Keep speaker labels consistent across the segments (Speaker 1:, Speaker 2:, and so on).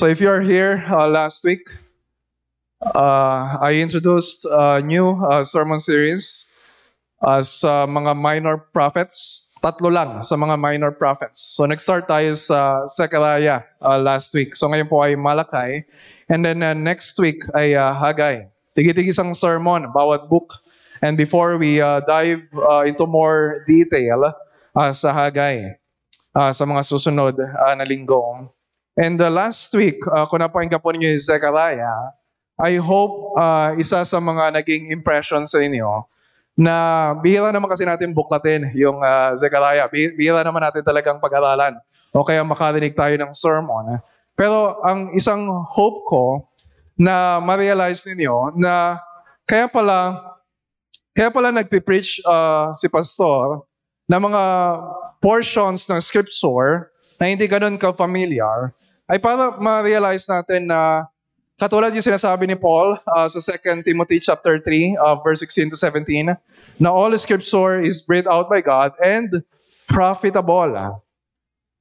Speaker 1: So if you're here uh, last week, uh, I introduced a new uh, sermon series uh, sa mga minor prophets. Tatlo lang sa mga minor prophets. So nag-start tayo sa Zechariah uh, last week. So ngayon po ay Malakay. And then uh, next week ay uh, Haggai. Tigi-tigi isang sermon, bawat book. And before we uh, dive uh, into more detail uh, sa Haggai, uh, sa mga susunod uh, na linggo. And uh, last week, uh, kung napakinggan po ninyo yung Zechariah, I hope uh, isa sa mga naging impression sa inyo na bihira naman kasi natin buklatin yung uh, Zechariah. Bihira naman natin talagang pag-aralan o kaya makarinig tayo ng sermon. Pero ang isang hope ko na ma-realize ninyo na kaya pala kaya pala nagpipreach uh, si pastor na mga portions ng scripture na hindi ganun ka-familiar ay para ma-realize natin na Katulad yung sinasabi ni Paul uh, sa 2 Timothy chapter 3, uh, verse 16 to 17, na all scripture is breathed out by God and profitable. Uh,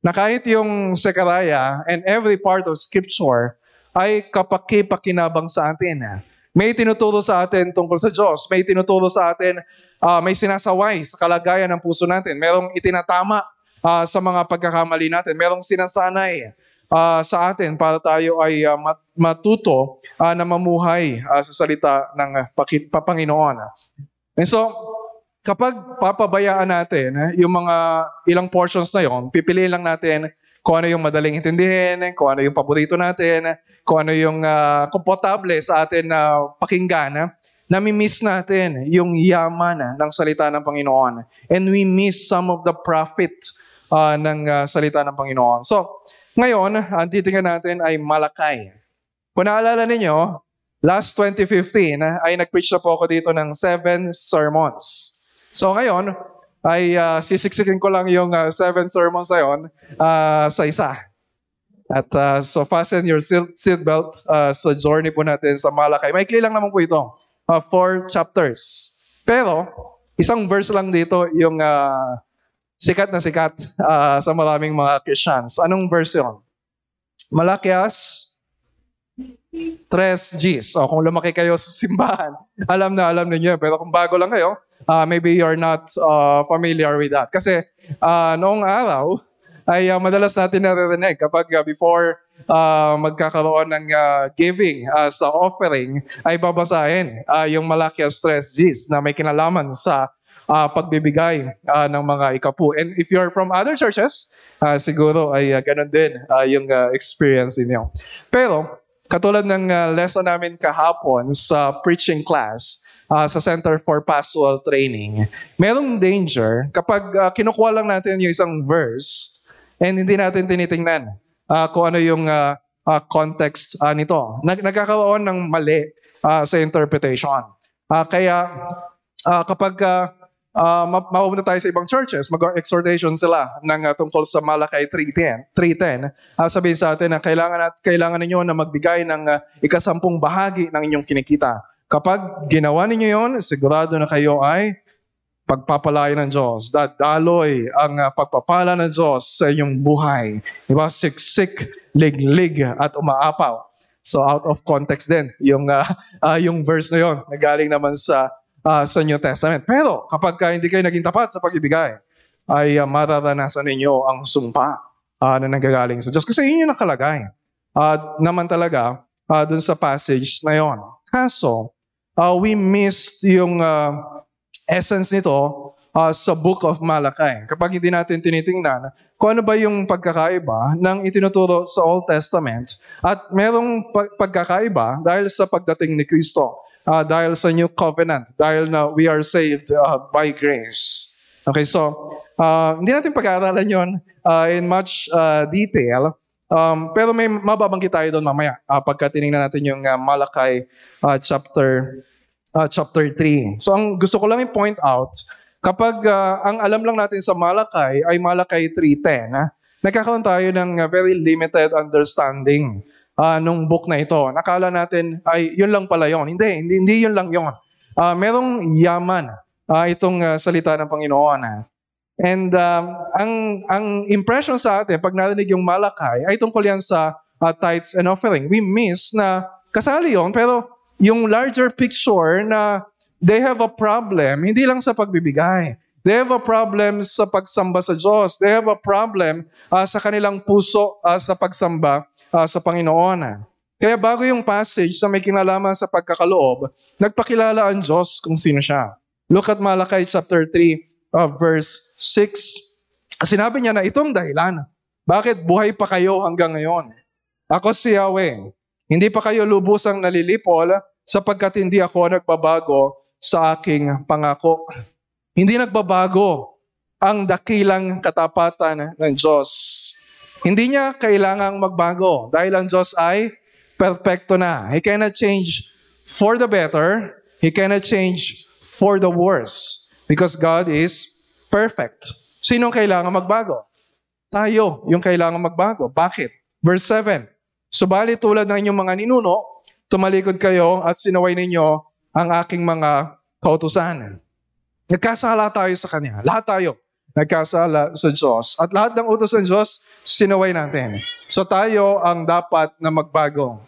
Speaker 1: na kahit yung Zechariah and every part of scripture ay kapaki-pakinabang sa atin. Uh. May tinuturo sa atin tungkol sa Diyos. May tinuturo sa atin, uh, may sinasaway sa kalagayan ng puso natin. Merong itinatama uh, sa mga pagkakamali natin. Merong sinasanay uh, sa atin para tayo ay uh, matuto uh, na mamuhay uh, sa salita ng uh, Panginoon. And so, kapag papabayaan natin yung mga ilang portions na yon, pipiliin lang natin kung ano yung madaling intindihin, kung ano yung paborito natin, kung ano yung uh, komportable sa atin na uh, pakinggan, nami-miss natin yung yaman ng salita ng Panginoon. And we miss some of the profit uh, ng uh, salita ng Panginoon. So, ngayon, ang titingnan natin ay Malakay. Kung naalala ninyo, last 2015 ay nag-preach na po ako dito ng seven sermons. So ngayon, ay uh, sisiksikin ko lang yung uh, seven sermons na uh, sa isa. At uh, so fasten your seatbelt uh, sa journey po natin sa Malakay. Maikli lang naman po ito. Uh, four chapters. Pero, isang verse lang dito yung uh, sikat na sikat uh, sa maraming mga Christians. Anong verse yun? Malakias 3 Gs. O kung lumaki kayo sa simbahan, alam na alam niyo. Pero kung bago lang kayo, uh, maybe you're not uh, familiar with that. Kasi uh, noong araw, ay uh, madalas natin naririnig kapag uh, before uh, magkakaroon ng uh, giving uh, sa offering, ay babasahin uh, yung Malakias 3 Gs na may kinalaman sa uh, pagbibigay uh, ng mga ikapu. And if you're from other churches, uh, siguro ay uh, ganun din uh, yung uh, experience niyo. Pero, katulad ng uh, lesson namin kahapon sa preaching class, uh, sa Center for Pastoral Training, merong danger kapag uh, kinukuha lang natin yung isang verse and hindi natin tinitingnan uh, kung ano yung uh, uh, context uh, nito. Nag- nagkakaroon ng mali uh, sa interpretation. Uh, kaya uh, kapag uh, uh, mapupunta tayo sa ibang churches, mag-exhortation sila ng uh, tungkol sa Malakay 3.10. 3.10 uh, sabihin sa atin na kailangan, at, kailangan ninyo na magbigay ng uh, ikasampung bahagi ng inyong kinikita. Kapag ginawa ninyo yon, sigurado na kayo ay pagpapalay ng Diyos. Dadaloy ang uh, pagpapala ng Diyos sa inyong buhay. Diba? Siksik, liglig, at umaapaw. So out of context din yung uh, uh, yung verse na yon, nagaling naman sa uh, sa New Testament. Pero kapag ka hindi kayo naging tapat sa pagbibigay, ay uh, mararanasan ninyo ang sumpa uh, na nanggagaling sa Diyos. Kasi yun yung nakalagay. Uh, naman talaga uh, dun sa passage na yon. Kaso, uh, we missed yung uh, essence nito uh, sa Book of Malachi. Kapag hindi natin tinitingnan kung ano ba yung pagkakaiba ng itinuturo sa Old Testament at merong pagkakaiba dahil sa pagdating ni Kristo uh, dahil sa new covenant, dahil na we are saved uh, by grace. Okay, so uh, hindi natin pag-aaralan yon uh, in much uh, detail, um, pero may mababanggit tayo doon mamaya uh, pagka tinignan natin yung uh, Malakay uh, chapter uh, chapter 3. So ang gusto ko lang i-point out, kapag uh, ang alam lang natin sa Malakay ay Malakay 3.10, uh, nagkakaroon tayo ng uh, very limited understanding uh, nung book na ito. Nakala natin, ay, yun lang pala yun. Hindi, hindi, hindi yun lang yun. Uh, merong yaman uh, itong uh, salita ng Panginoon. Uh. And um, ang, ang impression sa atin, pag narinig yung Malakay, ay tungkol yan sa uh, tithes and offering. We miss na kasali yon pero yung larger picture na they have a problem, hindi lang sa pagbibigay. They have a problem sa pagsamba sa Diyos. They have a problem uh, sa kanilang puso uh, sa pagsamba uh, sa Panginoon. Kaya bago yung passage na may kinalaman sa pagkakaloob, nagpakilala ang Diyos kung sino siya. Look at Malakay chapter 3, uh, verse 6. Sinabi niya na itong dahilan. Bakit buhay pa kayo hanggang ngayon? Ako si Yahweh. Hindi pa kayo lubusang nalilipol sapagkat hindi ako nagbabago sa aking pangako. Hindi nagbabago ang dakilang katapatan ng Diyos. Hindi niya kailangang magbago dahil ang Diyos ay perfecto na. He cannot change for the better. He cannot change for the worse because God is perfect. Sino kailangan magbago? Tayo yung kailangan magbago. Bakit? Verse 7. Subalit tulad ng inyong mga ninuno, tumalikod kayo at sinaway ninyo ang aking mga kautusan. Nagkasala tayo sa Kanya. Lahat tayo nagkasala sa Diyos. At lahat ng utos ng Diyos, sinaway natin. So tayo ang dapat na magbago.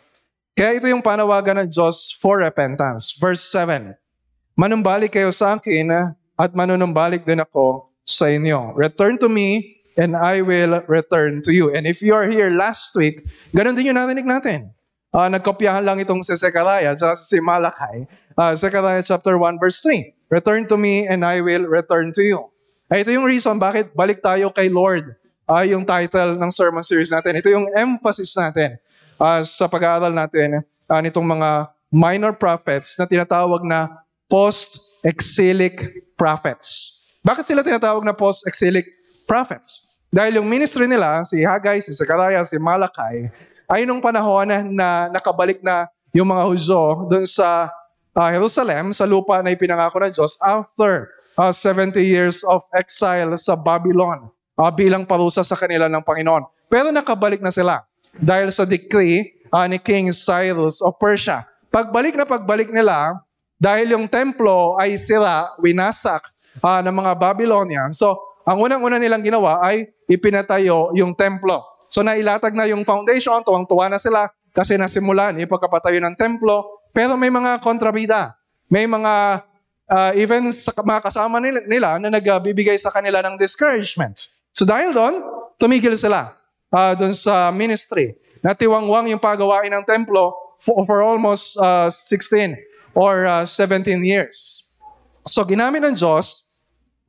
Speaker 1: Kaya ito yung panawagan ng Diyos for repentance. Verse 7. Manumbalik kayo sa akin at manunumbalik din ako sa inyo. Return to me and I will return to you. And if you are here last week, ganun din yung narinig natin. Uh, nagkopyahan lang itong si Zechariah at si Malakay. Uh, Zechariah chapter 1 verse 3. Return to me and I will return to you. Ay, ito yung reason bakit balik tayo kay Lord. Uh, yung title ng sermon series natin. Ito yung emphasis natin uh, sa pag-aaral natin uh, nitong mga minor prophets na tinatawag na post-exilic prophets. Bakit sila tinatawag na post-exilic prophets? Dahil yung ministry nila, si Haggai, si Zechariah, si Malachi, ay nung panahon na, na nakabalik na yung mga Hudyo doon sa uh, Jerusalem, sa lupa na ipinangako ng Diyos, after uh, 70 years of exile sa Babylon, uh, bilang parusa sa kanila ng Panginoon. Pero nakabalik na sila dahil sa decree uh, ni King Cyrus of Persia. Pagbalik na pagbalik nila, dahil yung templo ay sila, winasak uh, ng mga Babylonians. So, ang unang-una nilang ginawa ay ipinatayo yung templo. So, nailatag na yung foundation, tuwang-tuwa na sila kasi nasimulan yung pagkapatayo ng templo. Pero may mga kontrabida. May mga, uh, even sa mga kasama nila, nila na nagbibigay sa kanila ng discouragement. So, dahil doon, tumigil sila uh, doon sa ministry. Natiwangwang yung pagawain ng templo for, for almost uh, 16 or uh, 17 years. So ginamit ng Diyos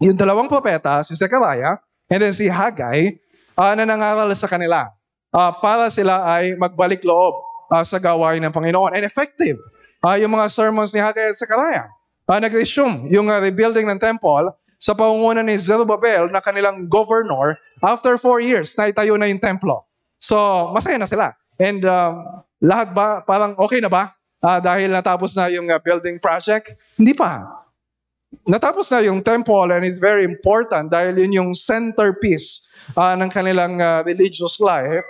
Speaker 1: yung dalawang propeta, si Zechariah and then si Haggai, uh, na nangaral sa kanila uh, para sila ay magbalik loob uh, sa gawain ng Panginoon. And effective uh, yung mga sermons ni Haggai at Zechariah. Uh, nag-resume yung uh, rebuilding ng temple sa pangunguna ni Zerubbabel na kanilang governor after four years na itayo na yung templo. So, masaya na sila. And um, lahat ba, parang okay na ba? uh, dahil natapos na yung uh, building project? Hindi pa. Natapos na yung temple and it's very important dahil yun yung centerpiece uh, ng kanilang uh, religious life.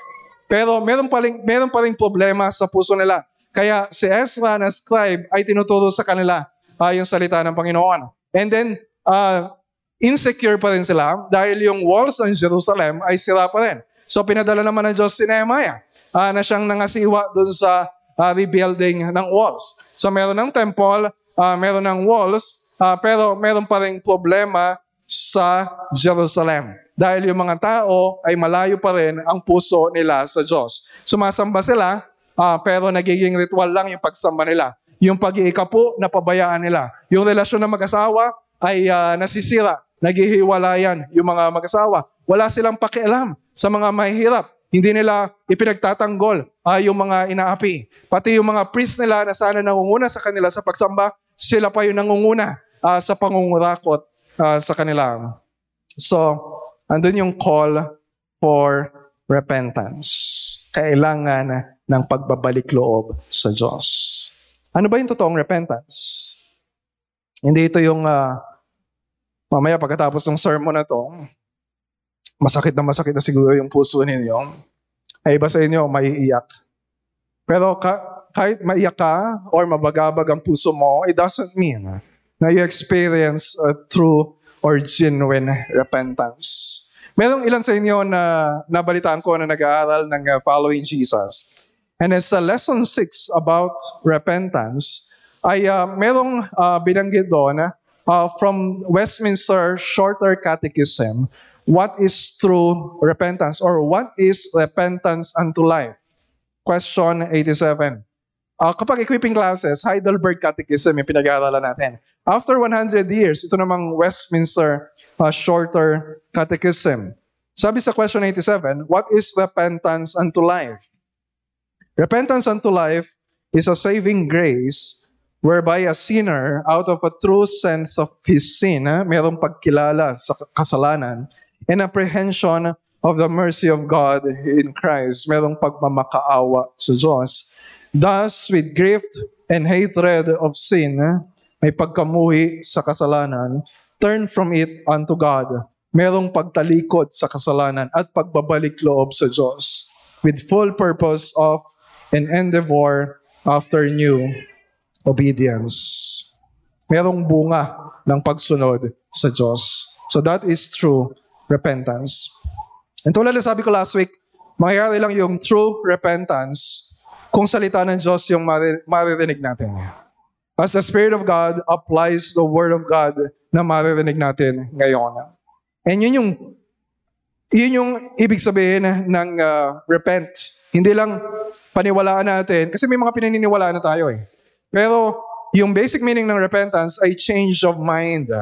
Speaker 1: Pero meron pa, rin, meron pa rin problema sa puso nila. Kaya si Ezra na scribe ay tinuturo sa kanila uh, yung salita ng Panginoon. And then, uh, insecure pa rin sila dahil yung walls ng Jerusalem ay sira pa rin. So pinadala naman ng Diyos si Nehemiah uh, na siyang nangasiwa doon sa uh, rebuilding ng walls. So meron ng temple, uh, meron ng walls, uh, pero meron pa rin problema sa Jerusalem. Dahil yung mga tao ay malayo pa rin ang puso nila sa Diyos. Sumasamba sila, uh, pero nagiging ritual lang yung pagsamba nila. Yung pag-iikapo, napabayaan nila. Yung relasyon ng mag-asawa ay uh, nasisira. Naghihiwalayan yung mga mag-asawa. Wala silang pakialam sa mga mahihirap. Hindi nila ipinagtatanggol uh, yung mga inaapi. Pati yung mga priest nila na sana nangunguna sa kanila sa pagsamba, sila pa yung nangunguna uh, sa pangungurakot uh, sa kanila. So, andun yung call for repentance. Kailangan ng pagbabalik loob sa Diyos. Ano ba yung totoong repentance? Hindi ito yung uh, mamaya pagkatapos ng sermon na to, masakit na masakit na siguro yung puso ninyo, ay iba sa inyo, maiiyak. Pero ka, kahit maiyak ka or mabagabag ang puso mo, it doesn't mean na you experience a true or genuine repentance. Merong ilan sa inyo na nabalitaan ko na nag-aaral ng uh, Following Jesus. And as uh, lesson 6 about repentance, ay uh, merong uh, binanggit doon uh, from Westminster Shorter Catechism, what is true repentance or what is repentance unto life? Question 87. Uh, kapag equipping classes, Heidelberg Catechism yung pinag-aaralan natin. After 100 years, ito namang Westminster uh, Shorter Catechism. Sabi sa question 87, what is repentance unto life? Repentance unto life is a saving grace whereby a sinner, out of a true sense of his sin, eh, mayroong pagkilala sa kasalanan, and apprehension of the mercy of God in Christ, mayroong pagmamakaawa sa Diyos, Thus, with grief and hatred of sin, may pagkamuhi sa kasalanan, turn from it unto God. Merong pagtalikod sa kasalanan at pagbabalik loob sa Diyos with full purpose of an endeavor after new obedience. Merong bunga ng pagsunod sa Diyos. So that is true repentance. And tulad na sabi ko last week, mangyayari lang yung true repentance kung salita ng Diyos yung maririnig natin. As the Spirit of God applies the Word of God na maririnig natin ngayon. And yun yung, yun yung ibig sabihin ng uh, repent. Hindi lang paniwalaan natin, kasi may mga pinaniniwalaan na tayo eh. Pero yung basic meaning ng repentance ay change of mind.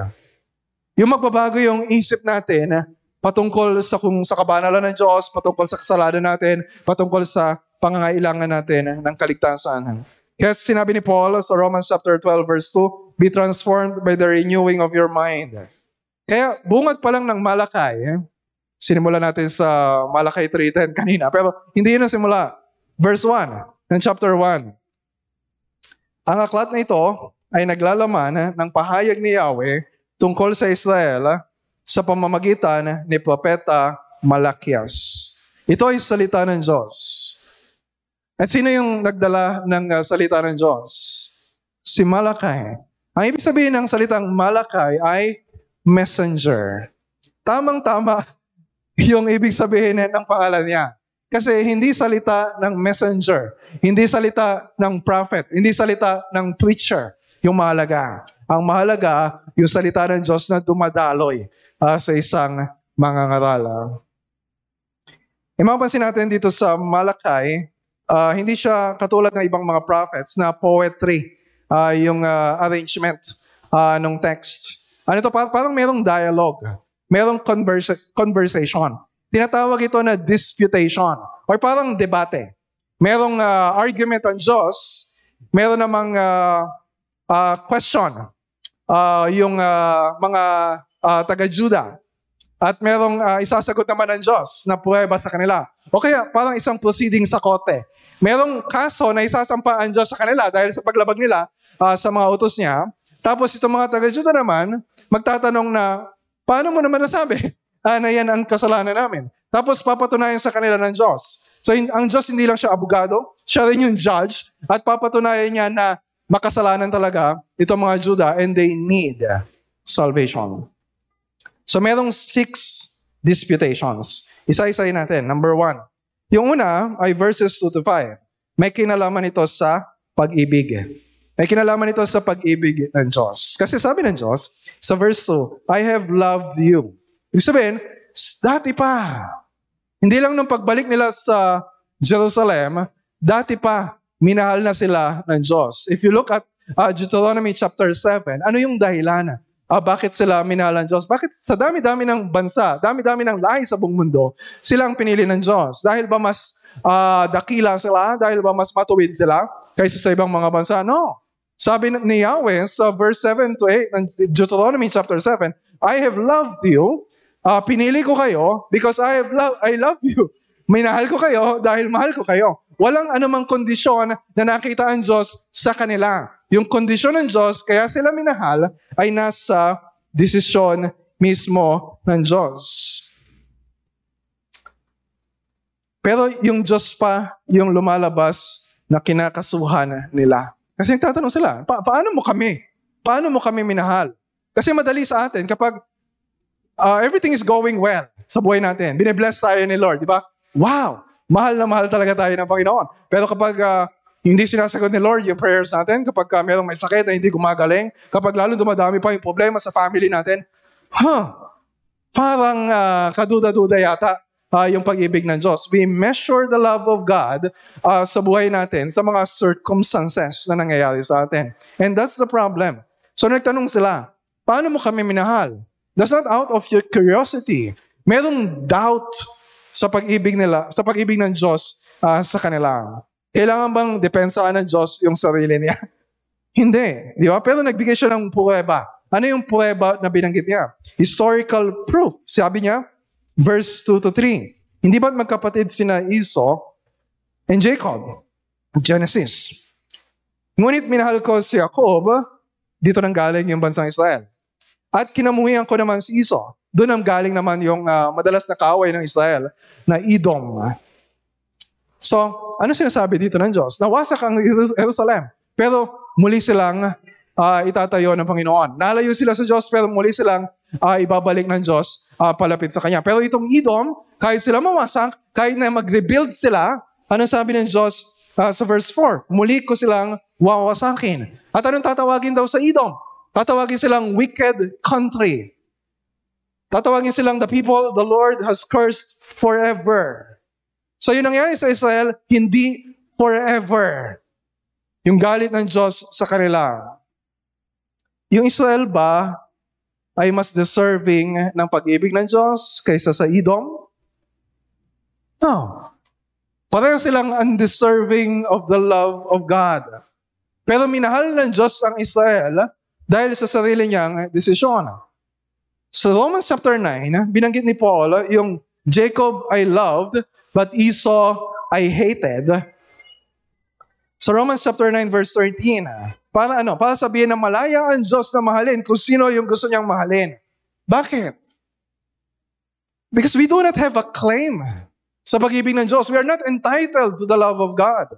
Speaker 1: Yung magbabago yung isip natin patungkol sa kung sa kabanalan ng Diyos, patungkol sa kasalanan natin, patungkol sa pangangailangan natin ng kaligtasan. Kaya sinabi ni Paul sa Romans chapter 12 verse 2, Be transformed by the renewing of your mind. Kaya bungad pa lang ng Malakay, eh, sinimula natin sa Malakay 3.10 kanina, pero hindi yun ang simula. Verse 1 ng chapter 1. Ang aklat na ito ay naglalaman ng pahayag ni Yahweh tungkol sa Israel sa pamamagitan ni Propeta Malakias. Ito ay salita ng Diyos. At sino yung nagdala ng uh, salita ng Diyos? Si Malakay. Ang ibig sabihin ng salitang Malakay ay messenger. Tamang-tama yung ibig sabihin ng pangalan niya. Kasi hindi salita ng messenger, hindi salita ng prophet, hindi salita ng preacher yung mahalaga. Ang mahalaga, yung salita ng Diyos na dumadaloy uh, sa isang mga ngarala. E natin dito sa Malakay, uh, hindi siya katulad ng ibang mga prophets na poetry uh, yung uh, arrangement uh, ng text. Ano? Parang, parang merong dialogue. Merong conversa- conversation. Tinatawag ito na disputation or parang debate. Merong uh, argument on Diyos, meron namang uh, uh, question uh, yung uh, mga uh, taga-Juda. At merong uh, isasagot naman ng Diyos na pruweba sa kanila. O kaya parang isang proceeding sa kote merong kaso na isasampa ang Diyos sa kanila dahil sa paglabag nila uh, sa mga utos niya. Tapos itong mga taga-Juda naman, magtatanong na, paano mo naman nasabi uh, na yan ang kasalanan namin? Tapos papatunayan sa kanila ng Diyos. So ang Diyos hindi lang siya abogado, siya rin yung judge at papatunayan niya na makasalanan talaga itong mga Juda and they need salvation. So merong six disputations. Isa-isayin natin. Number one, yung una ay verses 2 to 5. May kinalaman ito sa pag-ibig. May kinalaman ito sa pag-ibig ng Diyos. Kasi sabi ng Diyos, sa verse 2, I have loved you. Ibig sabihin, dati pa. Hindi lang nung pagbalik nila sa Jerusalem, dati pa, minahal na sila ng Diyos. If you look at uh, Deuteronomy chapter 7, ano yung dahilan? Ah, bakit sila minahal ng Diyos? Bakit sa dami-dami ng bansa, dami-dami ng lahi sa buong mundo, sila ang pinili ng Diyos? Dahil ba mas uh, dakila sila? Dahil ba mas matuwid sila kaysa sa ibang mga bansa? No. Sabi ni Yahweh sa verse 7 to 8 ng Deuteronomy chapter 7, I have loved you, uh, pinili ko kayo because I have lo- I love you. Minahal ko kayo dahil mahal ko kayo. Walang anumang kondisyon na nakita ang Diyos sa kanila. Yung kondisyon ng Diyos, kaya sila minahal, ay nasa desisyon mismo ng Diyos. Pero yung Diyos pa yung lumalabas na kinakasuhan nila. Kasi nagtatanong sila, pa- paano mo kami? Paano mo kami minahal? Kasi madali sa atin kapag uh, everything is going well sa buhay natin. Bine-bless tayo ni Lord, di ba? Wow! Mahal na mahal talaga tayo ng Panginoon. Pero kapag uh, hindi sinasagot ni Lord yung prayers natin, kapag uh, merong may sakit na hindi gumagaling, kapag lalo dumadami pa yung problema sa family natin, huh, parang uh, kaduda-duda yata uh, yung pag-ibig ng Diyos. We measure the love of God uh, sa buhay natin, sa mga circumstances na nangyayari sa atin. And that's the problem. So nagtanong sila, paano mo kami minahal? That's not out of your curiosity. Merong doubt sa pag-ibig nila, sa pag-ibig ng Diyos uh, sa kanila. Kailangan bang depensahan ng Diyos yung sarili niya? Hindi. Di ba? Pero nagbigay siya ng prueba. Ano yung prueba na binanggit niya? Historical proof. Sabi niya, verse 2 to 3. Hindi ba't magkapatid sina Esau and Jacob? Genesis. Ngunit minahal ko si Jacob, dito nang galing yung bansang Israel. At kinamuhian ko naman si Esau. Doon ang galing naman yung uh, madalas na kaaway ng Israel na Edom. So, ano sinasabi dito ng Diyos? Nawasak ang Jerusalem. Pero muli silang uh, itatayo ng Panginoon. Nalayo sila sa Diyos pero muli silang uh, ibabalik ng Diyos uh, palapit sa Kanya. Pero itong Edom, kahit sila mawasak, kahit na mag-rebuild sila, ano sabi ng Diyos uh, sa verse 4? Muli ko silang wawasakin. At anong tatawagin daw sa Edom? Tatawagin silang wicked country. Tatawagin silang the people the Lord has cursed forever. So yun nangyari sa Israel, hindi forever. Yung galit ng Diyos sa kanila. Yung Israel ba ay mas deserving ng pag-ibig ng Diyos kaysa sa Edom? No. Pareho silang undeserving of the love of God. Pero minahal ng Diyos ang Israel dahil sa sarili niyang desisyon. Sa Romans chapter 9, binanggit ni Paul yung Jacob I loved, but Esau I hated. Sa Romans chapter 9 verse 13, para ano? Para sabihin na malaya ang Diyos na mahalin kung sino yung gusto niyang mahalin. Bakit? Because we do not have a claim sa pag-ibig ng Diyos. We are not entitled to the love of God.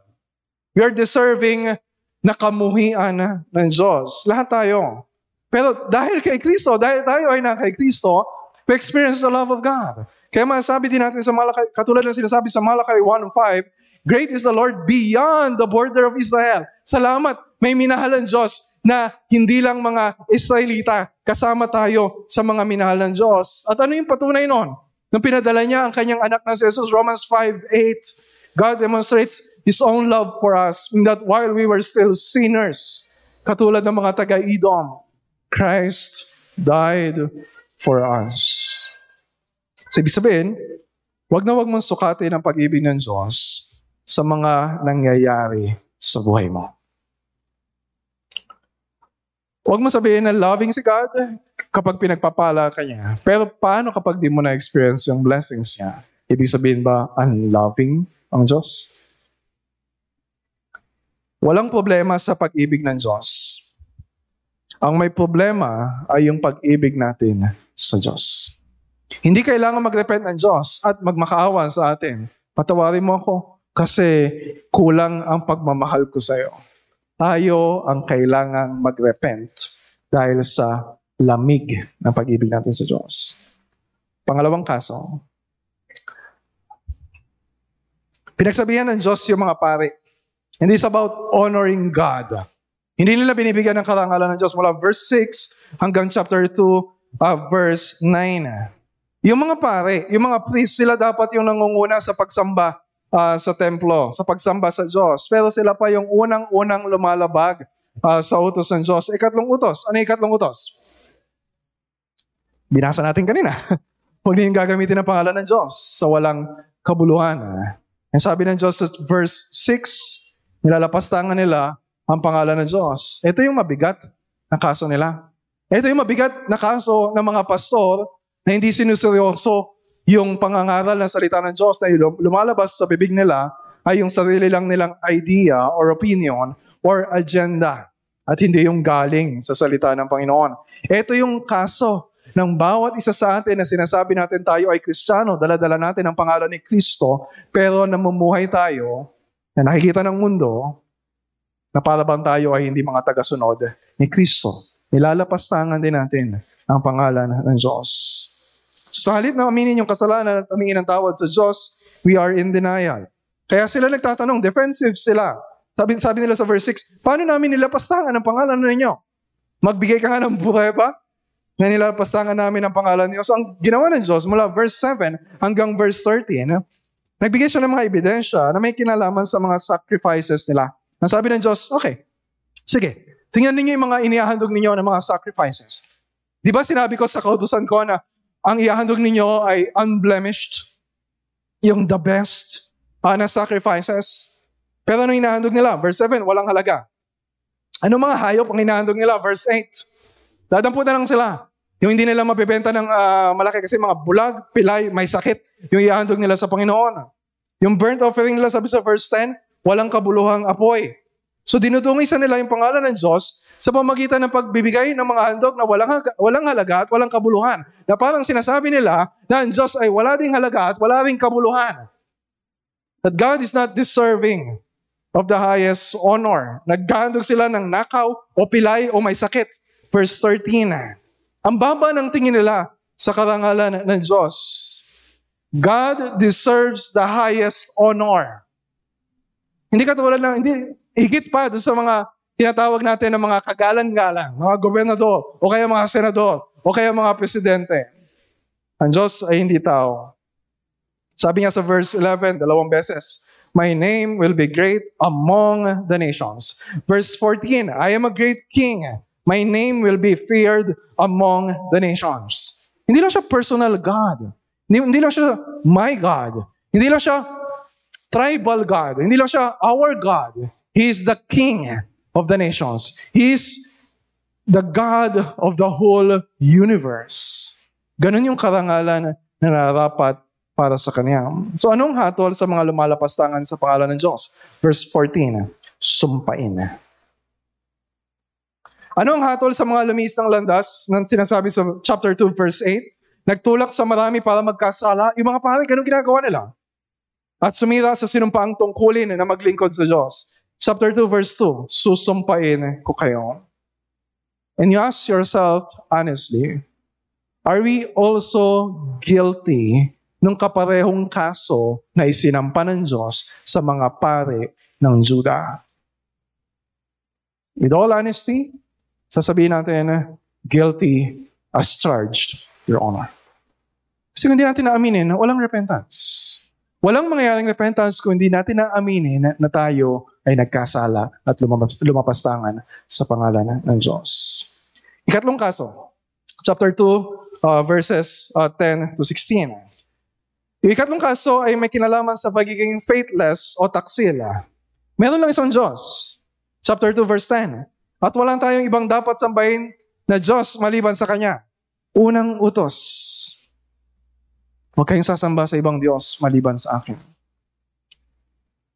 Speaker 1: We are deserving na kamuhian ng Diyos. Lahat tayo. Pero dahil kay Kristo, dahil tayo ay na kay Kristo, we experience the love of God. Kaya masabi din natin sa Malakay, katulad ng sinasabi sa Malakay 1.5, Great is the Lord beyond the border of Israel. Salamat, may minahal ang Diyos na hindi lang mga Israelita, kasama tayo sa mga minahal ng Diyos. At ano yung patunay nun? Nung pinadala niya ang kanyang anak na si Jesus, Romans 5.8, God demonstrates His own love for us in that while we were still sinners, katulad ng mga taga-Edom, Christ died for us. So, ibig sabihin, wag na wag mong sukatin ang pag-ibig ng Diyos sa mga nangyayari sa buhay mo. Huwag mo sabihin na loving si God kapag pinagpapala ka niya. Pero paano kapag di mo na-experience yung blessings niya? Ibig sabihin ba unloving ang Diyos? Walang problema sa pag-ibig ng Diyos. Ang may problema ay yung pag-ibig natin sa Diyos. Hindi kailangan mag-repent ng Diyos at magmakaawa sa atin. Patawarin mo ako kasi kulang ang pagmamahal ko sa iyo. Tayo ang kailangang mag-repent dahil sa lamig ng pag-ibig natin sa Diyos. Pangalawang kaso, pinagsabihan ng Diyos yung mga pare. And it's about honoring God. Hindi nila binibigyan ng karangalan ng Diyos mula verse 6 hanggang chapter 2, uh, verse 9. Yung mga pare, yung mga priest, sila dapat yung nangunguna sa pagsamba uh, sa templo, sa pagsamba sa Diyos. Pero sila pa yung unang-unang lumalabag uh, sa utos ng Diyos. Ikatlong utos. Ano yung ikatlong utos? Binasa natin kanina. Huwag niyo gagamitin ang pangalan ng Diyos sa walang kabuluhan. Ang sabi ng Diyos sa verse 6, nilalapastangan nila ang pangalan ng Diyos. Ito yung mabigat na kaso nila. Ito yung mabigat na kaso ng mga pastor na hindi sinuseryoso yung pangangaral ng salita ng Diyos na lumalabas sa bibig nila ay yung sarili lang nilang idea or opinion or agenda at hindi yung galing sa salita ng Panginoon. Ito yung kaso ng bawat isa sa atin na sinasabi natin tayo ay Kristiyano, daladala natin ang pangalan ni Kristo, pero namumuhay tayo na nakikita ng mundo na para bang tayo ay hindi mga tagasunod ni Kristo. Ilalapastangan din natin ang pangalan ng Diyos. Sa halip na aminin yung kasalanan at aminin ng tawad sa Diyos, we are in denial. Kaya sila nagtatanong, defensive sila. Sabi, sabi nila sa verse 6, paano namin nilapastangan ang pangalan ninyo? Magbigay ka nga ng buhay pa na nilapastangan namin ang pangalan niyo. So ang ginawa ng Diyos mula verse 7 hanggang verse 13, nagbigay siya ng mga ebidensya na may kinalaman sa mga sacrifices nila. Ang sabi ng Diyos, okay, sige, tingnan ninyo yung mga inihahandog ninyo ng mga sacrifices. Di ba sinabi ko sa kautusan ko na ang ihahandog ninyo ay unblemished, yung the best uh, na sacrifices. Pero ano hinahandog nila? Verse 7, walang halaga. Ano mga hayop ang hinahandog nila? Verse 8, dadampo na lang sila. Yung hindi nila mabibenta ng uh, malaki kasi mga bulag, pilay, may sakit, yung ihahandog nila sa Panginoon. Yung burnt offering nila, sabi sa verse 10, walang kabuluhang apoy. So dinudungisan nila yung pangalan ng Diyos sa pamagitan ng pagbibigay ng mga handog na walang, walang halaga at walang kabuluhan. Na parang sinasabi nila na ang Diyos ay wala ding halaga at wala ding kabuluhan. That God is not deserving of the highest honor. Naghandog sila ng nakaw o pilay o may sakit. Verse 13. Ang baba ng tingin nila sa karangalan ng Diyos. God deserves the highest honor. Hindi katulad ng, hindi, higit pa doon sa mga tinatawag natin ng mga kagalang-galang, mga gobernador, o kaya mga senador, o kaya mga presidente. Ang Diyos ay hindi tao. Sabi nga sa verse 11, dalawang beses, My name will be great among the nations. Verse 14, I am a great king. My name will be feared among the nations. Hindi lang siya personal God. Hindi, lang siya my God. Hindi lang siya tribal God. Hindi lang siya our God. He is the King of the nations. He is the God of the whole universe. Ganon yung karangalan na narapat para sa Kanya. So anong hatol sa mga lumalapastangan sa pangalan ng Diyos? Verse 14, sumpain. Ano ang hatol sa mga lumis ng landas na sinasabi sa chapter 2 verse 8? Nagtulak sa marami para magkasala. Yung mga pare, ganun ginagawa nila. At sumira sa sinumpaang tungkulin na maglingkod sa Diyos. Chapter 2, verse 2, susumpain ko kayo. And you ask yourself honestly, are we also guilty ng kaparehong kaso na isinampa ng Diyos sa mga pare ng Juda? With all honesty, sasabihin natin, guilty as charged, Your Honor. Kasi hindi natin naaminin na walang repentance. Walang mangyayaring repentance kung hindi natin naaminin na, na tayo ay nagkasala at lumapas, lumapastangan sa pangalan ng Diyos. Ikatlong kaso, chapter 2, uh, verses uh, 10 to 16. Yung ikatlong kaso ay may kinalaman sa pagiging faithless o taksila. Meron lang isang Diyos. Chapter 2, verse 10. At walang tayong ibang dapat sambahin na Diyos maliban sa Kanya. Unang utos. Huwag kayong sasamba sa ibang Diyos maliban sa akin.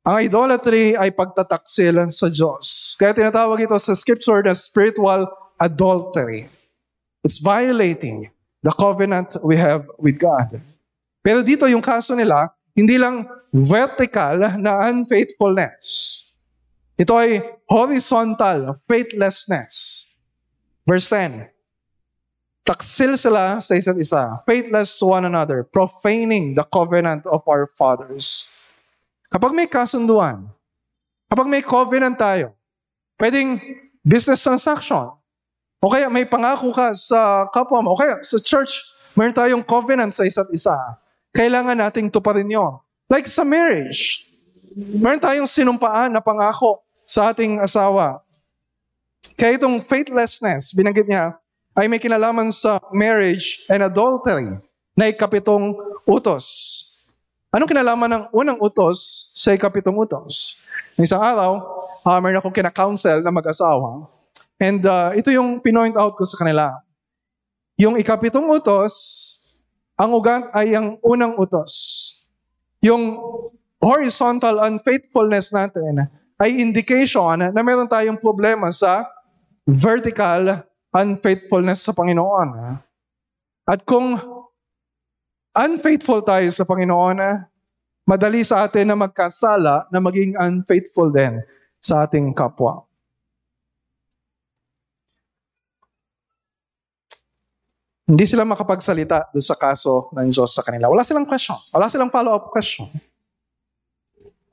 Speaker 1: Ang idolatry ay pagtataksil sa Diyos. Kaya tinatawag ito sa scripture na spiritual adultery. It's violating the covenant we have with God. Pero dito yung kaso nila, hindi lang vertical na unfaithfulness. Ito ay horizontal faithlessness. Verse 10. Taksil sila sa isa't isa, faithless to one another, profaning the covenant of our fathers. Kapag may kasunduan, kapag may covenant tayo, pwedeng business transaction, o kaya may pangako ka sa kapwa mo, o kaya sa church, mayroon tayong covenant sa isa't isa. Kailangan nating tuparin yon. Like sa marriage, meron tayong sinumpaan na pangako sa ating asawa. Kaya itong faithlessness, binanggit niya, ay may kinalaman sa marriage and adultery na ikapitong utos. Anong kinalaman ng unang utos sa ikapitong utos? Isang araw, uh, meron akong kina-counsel na mag-asawa. And uh, ito yung pinoint out ko sa kanila. Yung ikapitong utos, ang ugat ay ang unang utos. Yung horizontal unfaithfulness natin ay indication na meron tayong problema sa vertical unfaithfulness sa Panginoon. At kung unfaithful tayo sa Panginoon, madali sa atin na magkasala na maging unfaithful din sa ating kapwa. Hindi sila makapagsalita doon sa kaso ng Diyos sa kanila. Wala silang question. Wala silang follow-up question.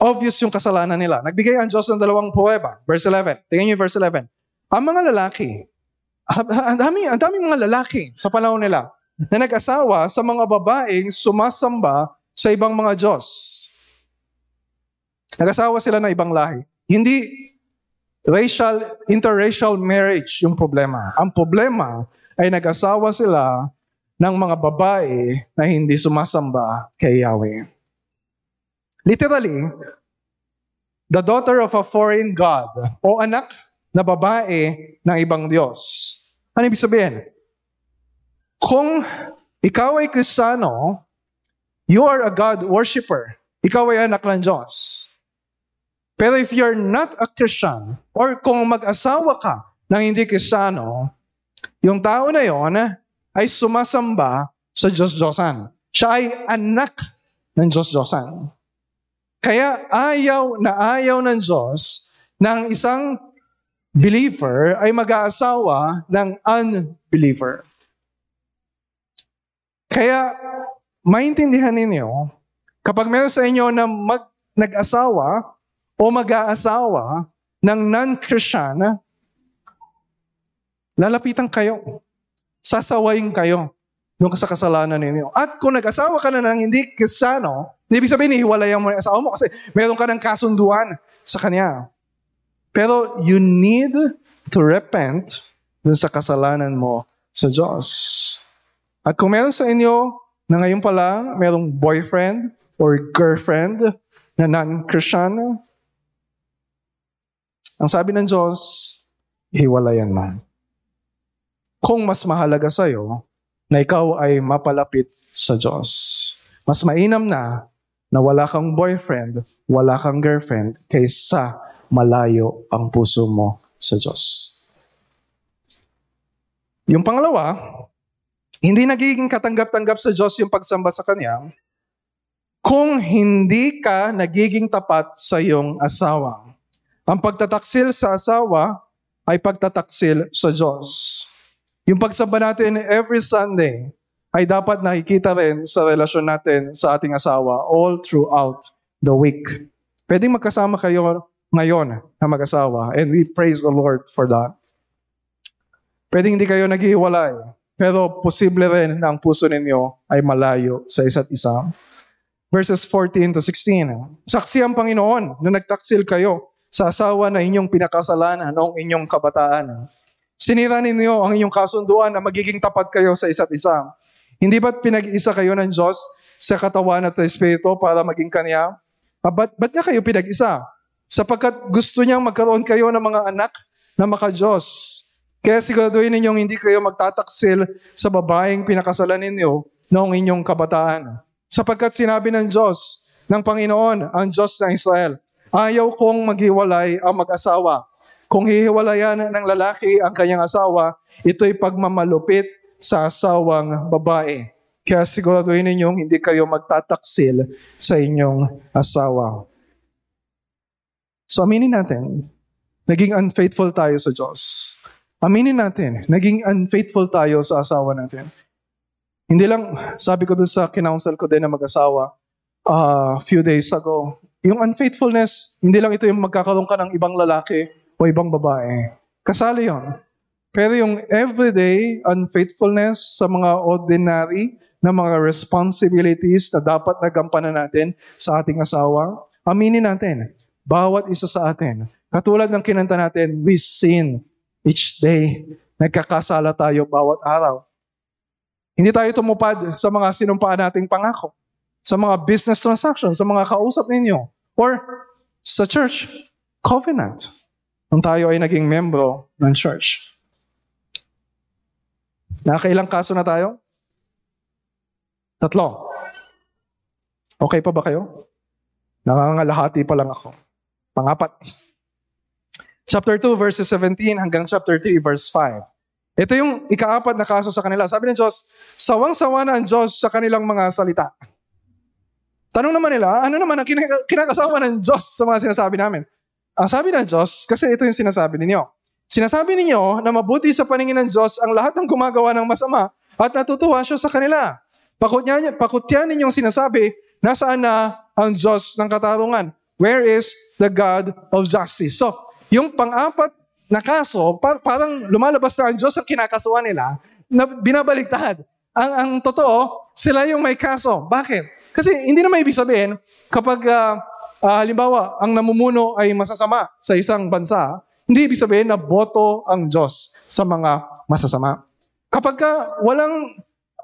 Speaker 1: Obvious yung kasalanan nila. Nagbigay ang Diyos ng dalawang pruweba. Verse 11. Tingnan niyo verse 11. Ang mga lalaki, ang dami, ang daming mga lalaki sa panahon nila na nag-asawa sa mga babaeng sumasamba sa ibang mga Diyos. Nag-asawa sila ng ibang lahi. Hindi racial, interracial marriage yung problema. Ang problema ay nag-asawa sila ng mga babae na hindi sumasamba kay Yahweh. Literally, the daughter of a foreign god o anak na babae ng ibang Diyos. Ano ibig sabihin? Kung ikaw ay Kristiyano, you are a God worshiper. Ikaw ay anak ng Diyos. Pero if you're not a Christian, or kung mag-asawa ka ng hindi Kristiyano, yung tao na yon ay sumasamba sa Diyos-Diyosan. Siya ay anak ng Diyos-Diyosan. Kaya ayaw na ayaw ng Diyos ng isang believer ay mag-aasawa ng unbeliever. Kaya maintindihan ninyo, kapag meron sa inyo na mag, nag-asawa o mag-aasawa ng non-Christian, lalapitan kayo. Sasawayin kayo doon sa kasalanan ninyo. At kung nag-asawa ka na ng hindi Kristiyano, ibig sabihin, hiwalayan mo yung asawa mo kasi meron ka ng kasunduan sa kanya. Pero you need to repent dun sa kasalanan mo sa Diyos. At kung meron sa inyo na ngayon pa lang, merong boyfriend or girlfriend na non-Christian, ang sabi ng Diyos, hiwalayan mo kung mas mahalaga sa iyo na ikaw ay mapalapit sa Diyos. Mas mainam na na wala kang boyfriend, wala kang girlfriend, kaysa malayo ang puso mo sa Diyos. Yung pangalawa, hindi nagiging katanggap-tanggap sa Diyos yung pagsamba sa Kanya kung hindi ka nagiging tapat sa iyong asawa. Ang pagtataksil sa asawa ay pagtataksil sa Diyos. Yung pagsamba natin every Sunday ay dapat nakikita rin sa relasyon natin sa ating asawa all throughout the week. Pwedeng magkasama kayo ngayon na mag-asawa and we praise the Lord for that. Pwedeng hindi kayo naghihiwalay, pero posible rin na ang puso ninyo ay malayo sa isa't isa. Verses 14 to 16. Saksi ang Panginoon na nagtaksil kayo sa asawa na inyong pinakasalanan noong inyong kabataan Sinira ninyo ang inyong kasunduan na magiging tapat kayo sa isa't isa. Hindi ba't pinag-isa kayo ng Diyos sa katawan at sa Espiritu para maging Kanya? Ah, ba't, ba't niya kayo pinag-isa? Sapagkat gusto niyang magkaroon kayo ng mga anak na maka-Diyos. Kaya siguraduhin ninyong hindi kayo magtataksil sa babaeng pinakasalan ninyo noong inyong kabataan. Sapagkat sinabi ng Diyos, ng Panginoon, ang Diyos ng Israel, ayaw kong maghiwalay ang mag-asawa kung hihiwalayan ng lalaki ang kanyang asawa, ito'y pagmamalupit sa asawang babae. Kaya siguraduhin ninyong hindi kayo magtataksil sa inyong asawa. So aminin natin, naging unfaithful tayo sa Diyos. Aminin natin, naging unfaithful tayo sa asawa natin. Hindi lang, sabi ko doon sa kinounsel ko din na mag-asawa, a uh, few days ago, yung unfaithfulness, hindi lang ito yung magkakaroon ka ng ibang lalaki, o ibang babae. Kasali yon. Pero yung everyday unfaithfulness sa mga ordinary na mga responsibilities na dapat nagampanan natin sa ating asawa, aminin natin, bawat isa sa atin, katulad ng kinanta natin, we sin each day. Nagkakasala tayo bawat araw. Hindi tayo tumupad sa mga sinumpaan nating pangako, sa mga business transactions, sa mga kausap ninyo, or sa church covenant nung tayo ay naging membro ng church. Nakailang kaso na tayo? Tatlo. Okay pa ba kayo? Nakangalahati pa lang ako. Pangapat. Chapter 2 verses 17 hanggang chapter 3 verse 5. Ito yung ikaapat na kaso sa kanila. Sabi ng Diyos, sawang-sawa na ang Diyos sa kanilang mga salita. Tanong naman nila, ano naman ang kinakasawa ng Diyos sa mga sinasabi namin? Ang sabi ng Diyos, kasi ito yung sinasabi ninyo. Sinasabi ninyo na mabuti sa paningin ng Diyos ang lahat ng gumagawa ng masama at natutuwa siya sa kanila. Pakutyan, pakutyan ninyong sinasabi, nasaan na ang Diyos ng katarungan? Where is the God of justice? So, yung pang-apat na kaso, par- parang lumalabas na ang Diyos ang kinakasuhan nila, na binabaliktad. Ang, ang totoo, sila yung may kaso. Bakit? Kasi hindi na may ibig sabihin, kapag uh, uh, halimbawa, ang namumuno ay masasama sa isang bansa, hindi ibig sabihin na boto ang Diyos sa mga masasama. Kapag ka walang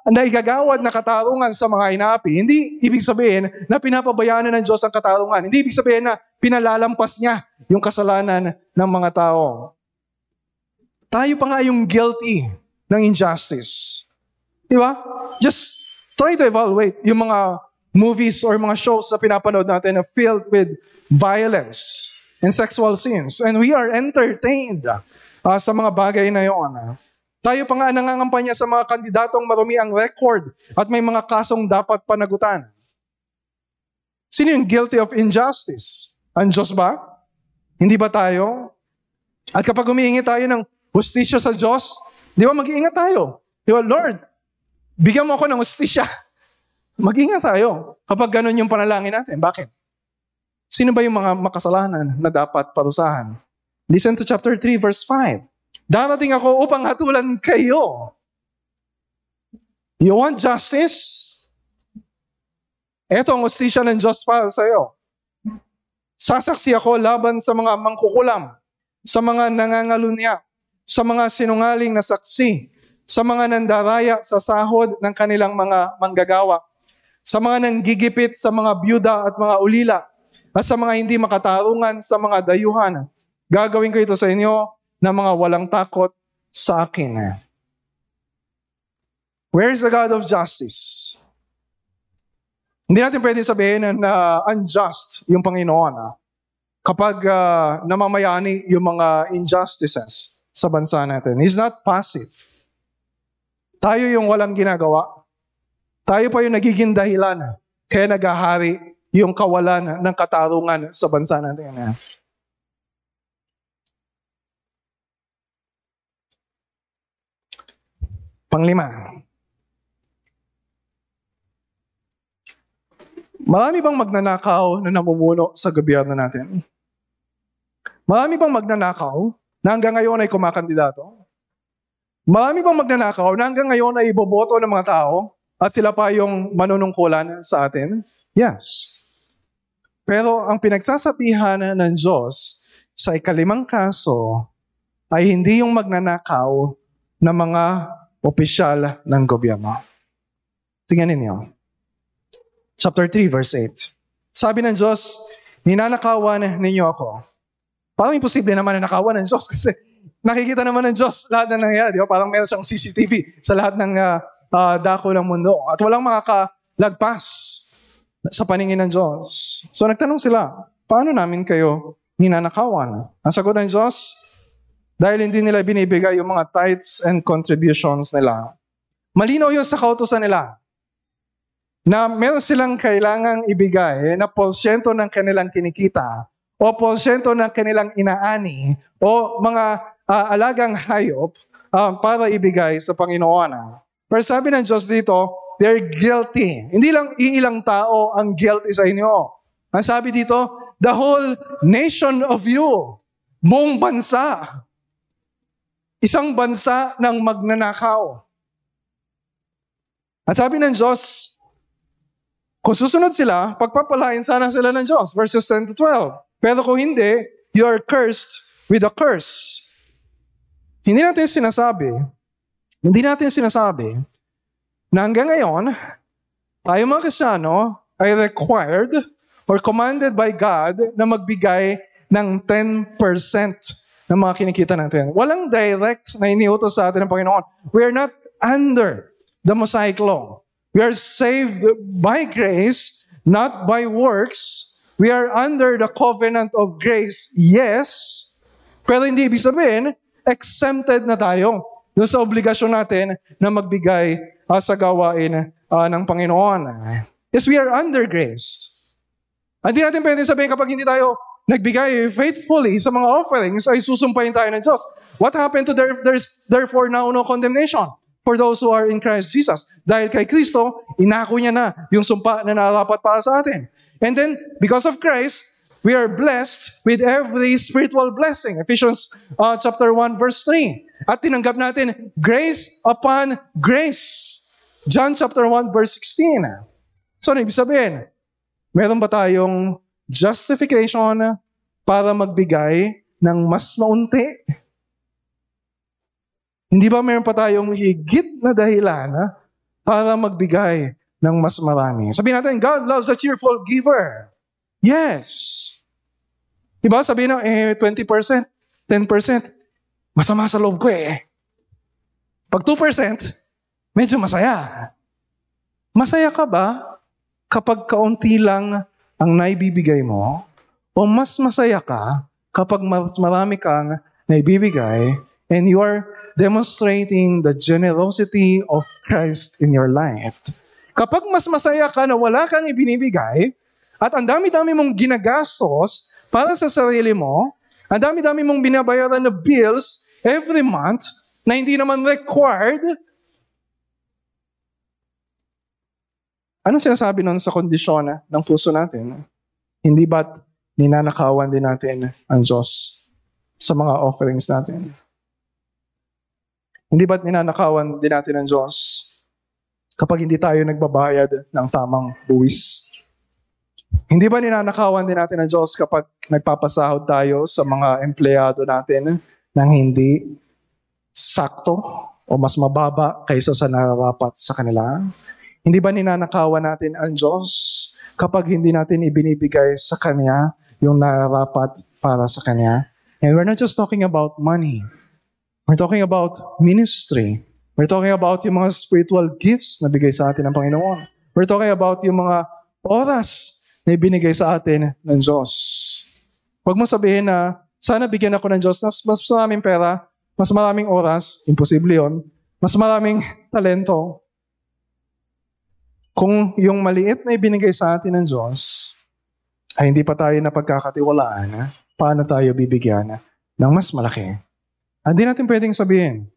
Speaker 1: naigagawad na katarungan sa mga inaapi, hindi ibig sabihin na pinapabayaan ng Diyos ang katarungan. Hindi ibig sabihin na pinalalampas niya yung kasalanan ng mga tao. Tayo pa nga yung guilty ng injustice. Di ba? Just try to evaluate yung mga movies or mga shows na pinapanood natin na filled with violence and sexual sins. And we are entertained uh, sa mga bagay na yon. Tayo pa nga nangangampanya sa mga kandidatong marumi ang record at may mga kasong dapat panagutan. Sino yung guilty of injustice? Ang Diyos ba? Hindi ba tayo? At kapag humihingi tayo ng hustisya sa Diyos, di ba mag-iingat tayo? Di ba, Lord, bigyan mo ako ng hustisya. Mag-ingat tayo kapag ganun yung panalangin natin. Bakit? Sino ba yung mga makasalanan na dapat parusahan? Listen to chapter 3 verse 5. Darating ako upang hatulan kayo. You want justice? Ito ang ustisya ng Diyos para sa iyo. Sasaksi ako laban sa mga mangkukulam, sa mga nangangalunya, sa mga sinungaling na saksi, sa mga nandaraya sa sahod ng kanilang mga manggagawa, sa mga nanggigipit sa mga byuda at mga ulila, at sa mga hindi makatarungan sa mga dayuhan. Gagawin ko ito sa inyo na mga walang takot sa akin. Where is the God of justice? Hindi natin pwede sabihin na unjust yung Panginoon kapag uh, namamayani yung mga injustices sa bansa natin. He's not passive. Tayo yung walang ginagawa. Tayo pa yung nagiging dahilan. Kaya naghahari yung kawalan ng katarungan sa bansa natin. Panglima. Marami bang magnanakaw na namumuno sa gobyerno natin? Marami bang magnanakaw na hanggang ngayon ay kumakandidato? Marami bang magnanakaw na hanggang ngayon ay iboboto ng mga tao at sila pa yung manunungkulan sa atin? Yes. Pero ang pinagsasabihan ng Diyos sa ikalimang kaso ay hindi yung magnanakaw ng mga opisyal ng gobyerno. Tingnan ninyo. Chapter 3, verse 8. Sabi ng Diyos, ninanakawan ninyo ako. Parang imposible naman na nakawan ng Diyos kasi nakikita naman ng Diyos lahat na nangyayari. Di ba? Parang meron siyang CCTV sa lahat ng uh, uh, dako ng mundo. At walang makakalagpas sa paningin ng Diyos. So nagtanong sila, paano namin kayo ninanakawan? Ang sagot ng Diyos, dahil hindi nila binibigay yung mga tithes and contributions nila. Malinaw yun sa kautosan nila na meron silang kailangang ibigay na porsyento ng kanilang kinikita o porsyento ng kanilang inaani o mga uh, alagang hayop uh, para ibigay sa Panginoon. Pero sabi ng Diyos dito, they're guilty. Hindi lang iilang tao ang guilty sa inyo. Ang sabi dito, the whole nation of you, buong bansa. Isang bansa ng magnanakaw. Ang sabi ng Diyos, kung susunod sila, pagpapalain sana sila ng Diyos. Verses 10 to 12. Pero kung hindi, you are cursed with a curse. Hindi natin sinasabi hindi natin sinasabi na hanggang ngayon, tayo mga Krisyano ay required or commanded by God na magbigay ng 10% ng mga kinikita natin. Walang direct na iniutos sa atin ng Panginoon. We are not under the Mosaic law. We are saved by grace, not by works. We are under the covenant of grace, yes, pero hindi ibig sabihin, exempted na tayo doon sa obligasyon natin na magbigay uh, sa gawain uh, ng Panginoon. Yes, we are under grace. Hindi natin pwede sabihin kapag hindi tayo nagbigay faithfully sa mga offerings, ay susumpahin tayo ng Diyos. What happened to there, there's therefore now no condemnation? for those who are in Christ Jesus. Dahil kay Kristo, inako niya na yung sumpa na narapat para sa atin. And then, because of Christ, we are blessed with every spiritual blessing. Ephesians uh, chapter 1 verse 3. At tinanggap natin grace upon grace. John chapter 1 verse 16. So, ibig sabihin, meron ba tayong justification para magbigay ng mas maunti? Hindi ba meron pa tayong higit na dahilan ha, para magbigay ng mas marami? Sabihin natin, God loves a cheerful giver. Yes. Diba? Sabihin na, eh, 20%, 10%. Masama sa loob ko eh. Pag 2%, medyo masaya. Masaya ka ba kapag kaunti lang ang naibibigay mo? O mas masaya ka kapag mas marami kang naibibigay and you are demonstrating the generosity of Christ in your life. Kapag mas masaya ka na wala kang ibinibigay, at ang dami-dami mong ginagastos para sa sarili mo, ang dami-dami mong binabayaran na bills every month na hindi naman required, anong sinasabi nun sa kondisyon ng puso natin? Hindi ba't ninanakawan din natin ang Diyos sa mga offerings natin? Hindi ba't ninanakawan din natin ang Diyos kapag hindi tayo nagbabayad ng tamang buwis? Hindi ba ninanakawan din natin ang Diyos kapag nagpapasahod tayo sa mga empleyado natin ng hindi sakto o mas mababa kaysa sa nararapat sa kanila? Hindi ba ninanakawan natin ang Diyos kapag hindi natin ibinibigay sa Kanya yung nararapat para sa Kanya? And we're not just talking about money. We're talking about ministry. We're talking about yung mga spiritual gifts na bigay sa atin ng Panginoon. We're talking about yung mga oras na ibinigay sa atin ng Diyos. Huwag mo sabihin na, sana bigyan ako ng Diyos na mas maraming pera, mas maraming oras, imposible yon, mas maraming talento. Kung yung maliit na ibinigay sa atin ng Diyos, ay hindi pa tayo napagkakatiwalaan, paano tayo bibigyan ng mas malaki? Hindi natin pwedeng sabihin.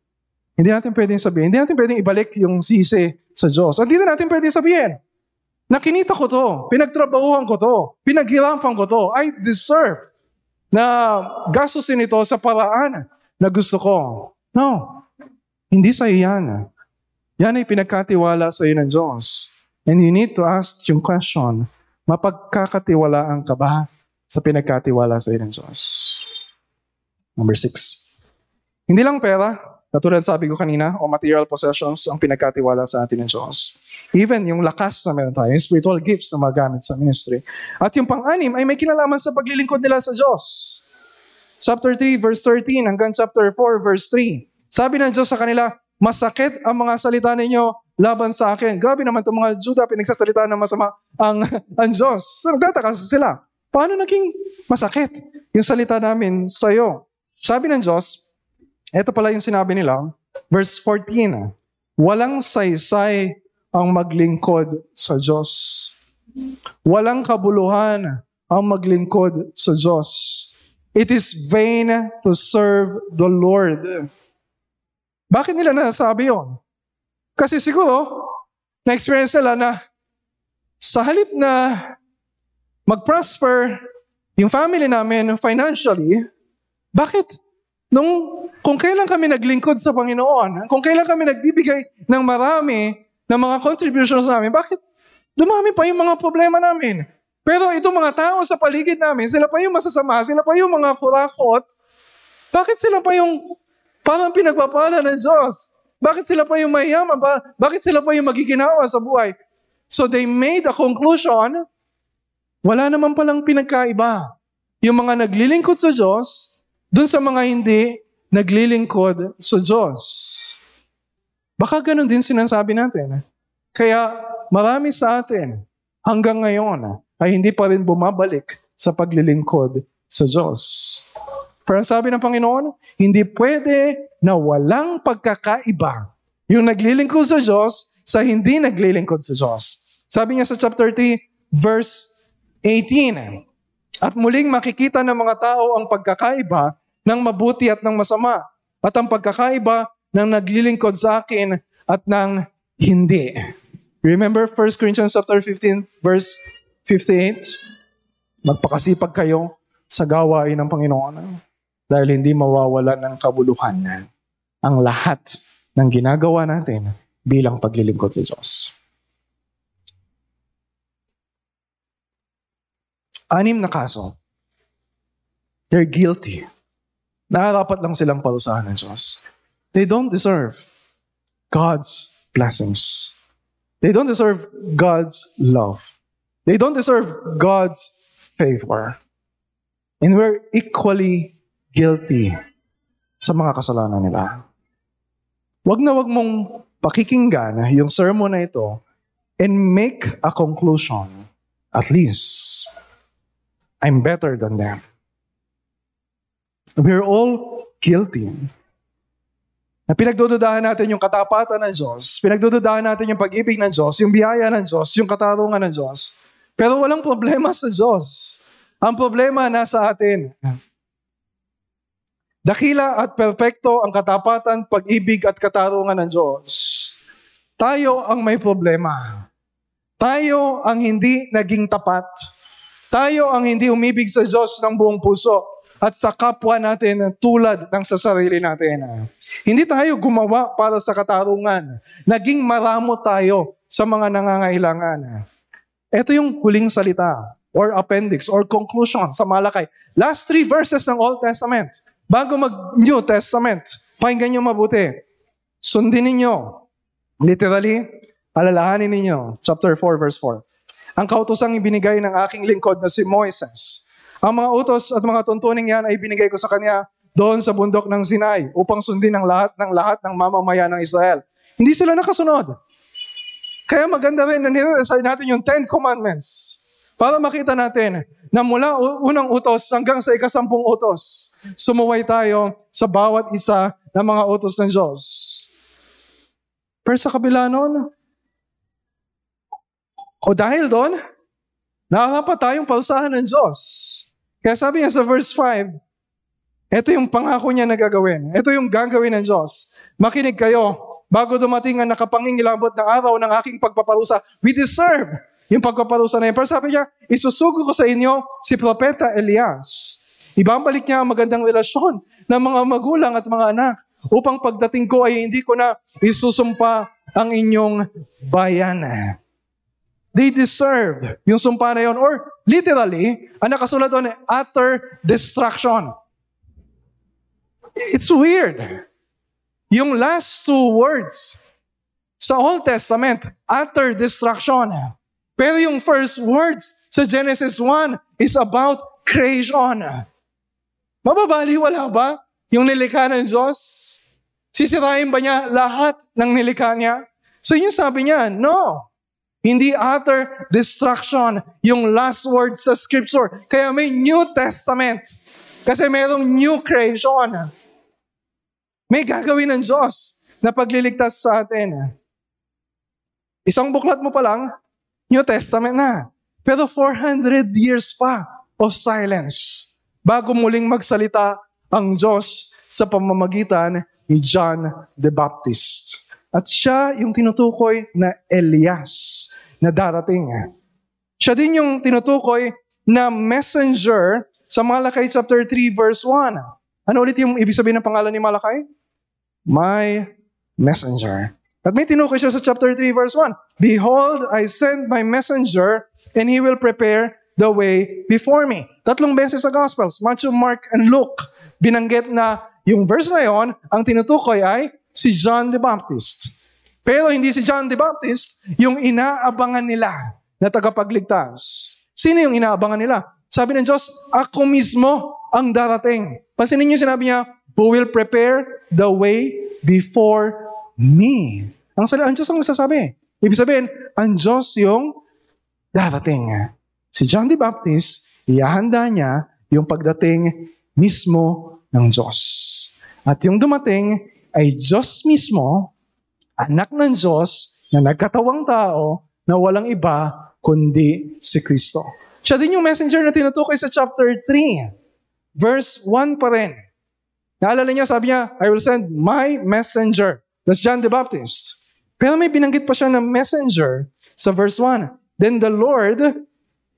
Speaker 1: Hindi natin pwedeng sabihin. Hindi natin pwedeng ibalik yung sisi sa Diyos. Hindi na natin pwedeng sabihin. Nakinita ko to. Pinagtrabahuhan ko to. Pinaghirapan ko to. I deserve na gastusin ito sa paraan na gusto ko. No. Hindi sa yan. Yan ay pinagkatiwala sa iyo ng Diyos. And you need to ask yung question, mapagkakatiwalaan ka ba sa pinagkatiwala sa iyo ng Diyos? Number six. Hindi lang pera, katulad sabi ko kanina, o material possessions ang pinagkatiwala sa atin ng Diyos. Even yung lakas na meron tayo, yung spiritual gifts na magamit sa ministry. At yung pang-anim ay may kinalaman sa paglilingkod nila sa Diyos. Chapter 3, verse 13 hanggang chapter 4, verse 3. Sabi ng Diyos sa kanila, masakit ang mga salita ninyo laban sa akin. Grabe naman itong mga Juda, pinagsasalita ng masama ang, ang Diyos. So nagtataka sila, paano naging masakit yung salita namin sa iyo? Sabi ng Diyos, ito pala yung sinabi nila, verse 14, walang saysay ang maglingkod sa Diyos. Walang kabuluhan ang maglingkod sa Diyos. It is vain to serve the Lord. Bakit nila nasabi yon? Kasi siguro, na-experience nila na sa halip na mag-prosper yung family namin financially, bakit nung kung kailan kami naglingkod sa Panginoon, kung kailan kami nagbibigay ng marami ng mga contributions namin, bakit dumami pa yung mga problema namin? Pero itong mga tao sa paligid namin, sila pa yung masasama, sila pa yung mga kurakot, bakit sila pa yung parang pinagpapala ng Diyos? Bakit sila pa yung mayaman? Ba- bakit sila pa yung magiginawa sa buhay? So they made a conclusion, wala naman palang pinagkaiba. Yung mga naglilingkod sa Diyos, dun sa mga hindi, naglilingkod sa Diyos. Baka ganun din sinasabi natin. Kaya marami sa atin hanggang ngayon ay hindi pa rin bumabalik sa paglilingkod sa Diyos. Pero sabi ng Panginoon, hindi pwede na walang pagkakaiba yung naglilingkod sa Diyos sa hindi naglilingkod sa Diyos. Sabi niya sa chapter 3, verse 18, At muling makikita ng mga tao ang pagkakaiba ng mabuti at ng masama. At ang pagkakaiba ng naglilingkod sa akin at ng hindi. Remember 1 Corinthians chapter 15 verse 58? Magpakasipag kayo sa gawain ng Panginoon dahil hindi mawawalan ng kabuluhan ang lahat ng ginagawa natin bilang paglilingkod sa Diyos. Anim na kaso. They're guilty. Nakarapat lang silang parusahan ng Diyos. They don't deserve God's blessings. They don't deserve God's love. They don't deserve God's favor. And we're equally guilty sa mga kasalanan nila. Wag na wag mong pakikinggan yung sermon na ito and make a conclusion. At least, I'm better than them. We're all guilty. Na pinagdududahan natin yung katapatan ng Diyos, pinagdududahan natin yung pag-ibig ng Diyos, yung biyaya ng Diyos, yung katarungan ng Diyos. Pero walang problema sa Diyos. Ang problema nasa atin. Dakila at perpekto ang katapatan, pag-ibig at katarungan ng Diyos. Tayo ang may problema. Tayo ang hindi naging tapat. Tayo ang hindi umibig sa Diyos ng buong puso at sa kapwa natin tulad ng sa sarili natin. Hindi tayo gumawa para sa katarungan. Naging maramo tayo sa mga nangangailangan. Ito yung huling salita or appendix or conclusion sa Malakay. Last three verses ng Old Testament. Bago mag-New Testament, pakinggan nyo mabuti. Sundin ninyo. Literally, alalahanin ninyo. Chapter 4, verse 4. Ang kautosang ibinigay ng aking lingkod na si Moises ang mga utos at mga tuntuning yan ay binigay ko sa kanya doon sa bundok ng Sinai upang sundin ang lahat ng lahat ng mamamayan ng Israel. Hindi sila nakasunod. Kaya maganda rin na nire-recite natin yung Ten Commandments para makita natin na mula unang utos hanggang sa ikasampung utos, sumuway tayo sa bawat isa ng mga utos ng Diyos. Pero sa kabila nun, o dahil doon, nakakapa tayong palsahan ng Diyos. Kaya sabi niya sa verse 5, ito yung pangako niya na gagawin. Ito yung gagawin ng Diyos. Makinig kayo, bago dumating ang nakapangingilabot na araw ng aking pagpaparusa, we deserve yung pagpaparusa na yun. Pero sabi niya, isusugo ko sa inyo si Propeta Elias. Ibabalik niya ang magandang relasyon ng mga magulang at mga anak upang pagdating ko ay hindi ko na isusumpa ang inyong bayan. They deserved yung sumpa na yun. Or literally, ang nakasulat doon, utter destruction. It's weird. Yung last two words sa Old Testament, utter destruction. Pero yung first words sa Genesis 1 is about creation. Mababaliwala ba yung nilikha ng Diyos? Sisirain ba niya lahat ng nilikha niya? So yun sabi niya, no. Hindi utter destruction yung last word sa scripture. Kaya may New Testament. Kasi mayroong new creation. May gagawin ng Diyos na pagliligtas sa atin. Isang buklat mo pa lang, New Testament na. Pero 400 years pa of silence bago muling magsalita ang Diyos sa pamamagitan ni John the Baptist. At siya yung tinutukoy na Elias na darating. Siya din yung tinutukoy na messenger sa Malakay chapter 3 verse 1. Ano ulit yung ibig sabihin ng pangalan ni Malakay? My messenger. At may tinukoy siya sa chapter 3 verse 1. Behold, I send my messenger and he will prepare the way before me. Tatlong beses sa Gospels, Matthew, Mark, and Luke. Binanggit na yung verse na yon, ang tinutukoy ay si John the Baptist. Pero hindi si John the Baptist yung inaabangan nila na tagapagligtas. Sino yung inaabangan nila? Sabi ng Diyos, ako mismo ang darating. Pansinin niyo sinabi niya, who will prepare the way before me. Ang salita, ang Diyos ang nasasabi. Ibig sabihin, ang Diyos yung darating. Si John the Baptist, ihahanda niya yung pagdating mismo ng Diyos. At yung dumating ay Diyos mismo, anak ng Diyos na nagkatawang tao na walang iba kundi si Kristo. Siya din yung messenger na tinutukoy sa chapter 3. Verse 1 pa rin. Naalala niya, sabi niya, I will send my messenger. That's John the Baptist. Pero may binanggit pa siya ng messenger sa verse 1. Then the Lord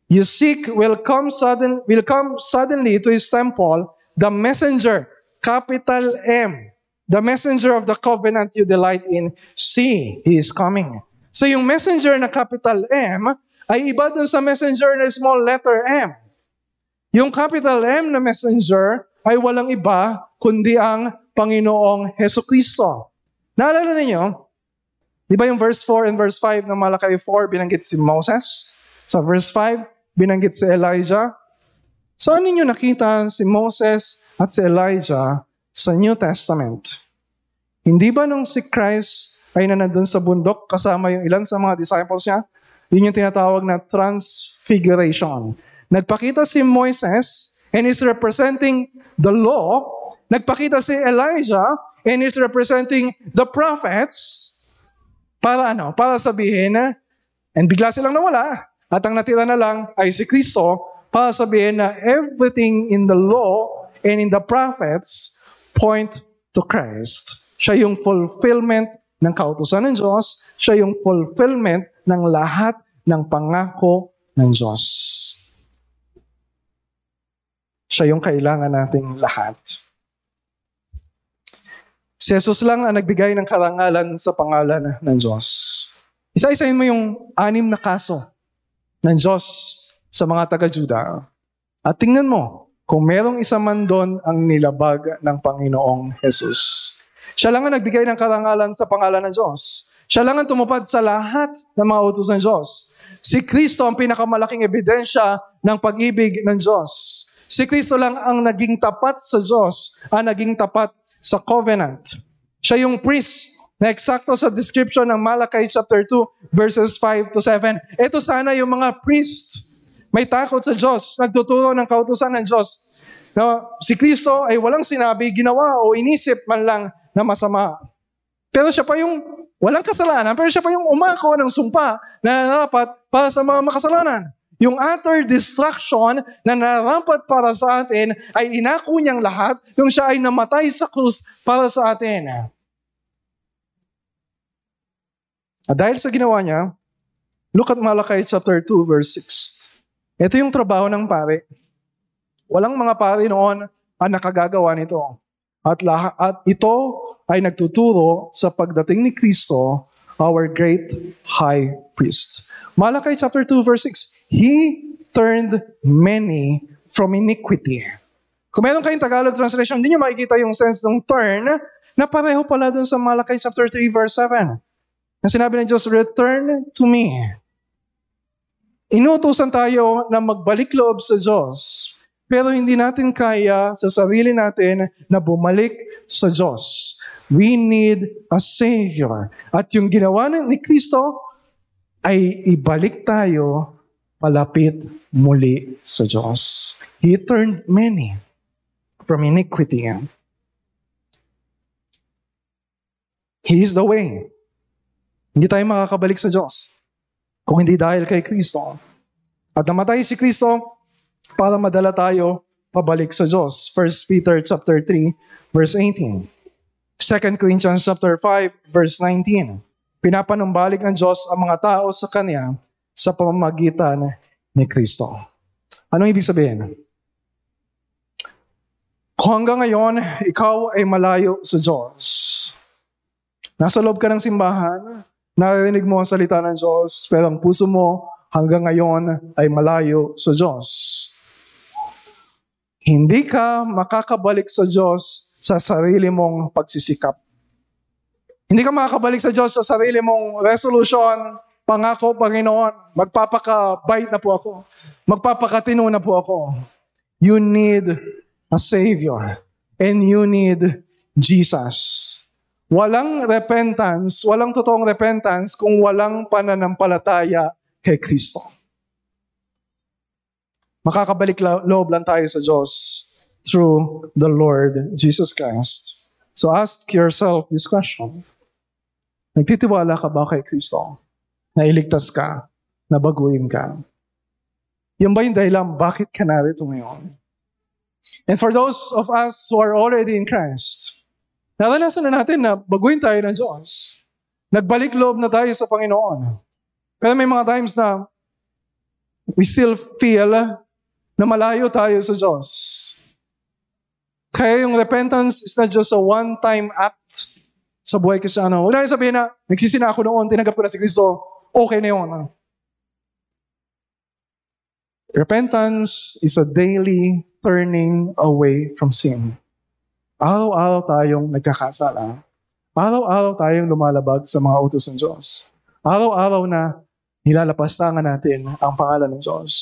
Speaker 1: you seek will come sudden will come suddenly to his temple, the messenger, capital M, the messenger of the covenant you delight in. See, he is coming. So yung messenger na capital M ay iba dun sa messenger na small letter M. Yung capital M na messenger ay walang iba kundi ang Panginoong Heso Kristo. Naalala ninyo, di ba yung verse 4 and verse 5 ng Malakay 4, binanggit si Moses? Sa verse 5, binanggit si Elijah. Saan ninyo nakita si Moses at si Elijah sa New Testament? Hindi ba nung si Christ ay nanandun sa bundok kasama yung ilan sa mga disciples niya? Yun yung tinatawag na transfiguration. Nagpakita si Moises and is representing the law. Nagpakita si Elijah and is representing the prophets. Para ano? Para sabihin na, and bigla silang nawala, at ang natira na lang ay si Kristo, para sabihin na everything in the law and in the prophets point to Christ. Siya yung fulfillment ng kautusan ng Diyos. Siya yung fulfillment ng lahat ng pangako ng Diyos. Siya yung kailangan nating lahat. Si Jesus lang ang nagbigay ng karangalan sa pangalan ng Diyos. Isa-isahin mo yung anim na kaso ng Diyos sa mga taga-Juda. At tingnan mo, kung merong isa man doon ang nilabag ng Panginoong Jesus. Siya lang ang nagbigay ng karangalan sa pangalan ng Diyos. Siya lang ang tumupad sa lahat ng mga utos ng Diyos. Si Kristo ang pinakamalaking ebidensya ng pag-ibig ng Diyos. Si Kristo lang ang naging tapat sa Diyos, ang naging tapat sa covenant. Siya yung priest na eksakto sa description ng Malachi chapter 2 verses 5 to 7. Ito sana yung mga priest. May takot sa Diyos, nagtuturo ng kautusan ng Diyos. Na si Kristo ay walang sinabi, ginawa o inisip man lang na masama. Pero siya pa yung walang kasalanan, pero siya pa yung umako ng sumpa na dapat para sa mga makasalanan. Yung utter destruction na narapat para sa atin ay inako niyang lahat yung siya ay namatay sa krus para sa atin. At dahil sa ginawa niya, look at Malachi chapter 2 verse 6. Ito yung trabaho ng pare. Walang mga pare noon ang nakagagawa nito. At, lahat, at ito ay nagtuturo sa pagdating ni Kristo, our great high priest. Malachi chapter 2 verse 6. He turned many from iniquity. Kung meron kayong Tagalog translation, hindi nyo makikita yung sense ng turn na pareho pala dun sa Malachi chapter 3 verse 7. Na sinabi ng Diyos, return to me. Inutusan tayo na magbalik loob sa Diyos, pero hindi natin kaya sa sarili natin na bumalik sa Diyos. We need a Savior. At yung ginawa ni Kristo ay ibalik tayo palapit muli sa Diyos. He turned many from iniquity. He is the way. Hindi tayo makakabalik sa Diyos kung hindi dahil kay Kristo. At namatay si Kristo para madala tayo pabalik sa Diyos. 1 Peter chapter 3 verse 18. 2 Corinthians chapter 5 verse 19. Pinapanumbalik ng Diyos ang mga tao sa Kanya sa pamamagitan ni Kristo. Anong ibig sabihin? Kung hanggang ngayon, ikaw ay malayo sa Diyos. Nasa loob ka ng simbahan, Naririnig mo ang salita ng Diyos, pero ang puso mo hanggang ngayon ay malayo sa Diyos. Hindi ka makakabalik sa Diyos sa sarili mong pagsisikap. Hindi ka makakabalik sa Diyos sa sarili mong resolution, pangako, Panginoon, magpapaka-bite na po ako. Magpapakatino na po ako. You need a Savior. And you need Jesus. Walang repentance, walang totoong repentance kung walang pananampalataya kay Kristo. Makakabalik loob lang tayo sa Diyos through the Lord Jesus Christ. So ask yourself this question. Nagtitiwala ka ba kay Kristo? Na iligtas ka? Na baguhin ka? Yan ba yung dahilan bakit ka narito ngayon? And for those of us who are already in Christ, Naranasan na natin na baguhin tayo ng Diyos. Nagbalik loob na tayo sa Panginoon. Pero may mga times na we still feel na malayo tayo sa Diyos. Kaya yung repentance is not just a one-time act sa buhay Kristyano. Huwag na sabihin na, nagsisina ako noon, tinanggap ko na si Kristo, okay na yun. Repentance is a daily turning away from sin. Araw-araw tayong nagkakasala. Araw-araw tayong lumalabag sa mga utos ng Diyos. Araw-araw na nilalapastangan natin ang pangalan ng Diyos.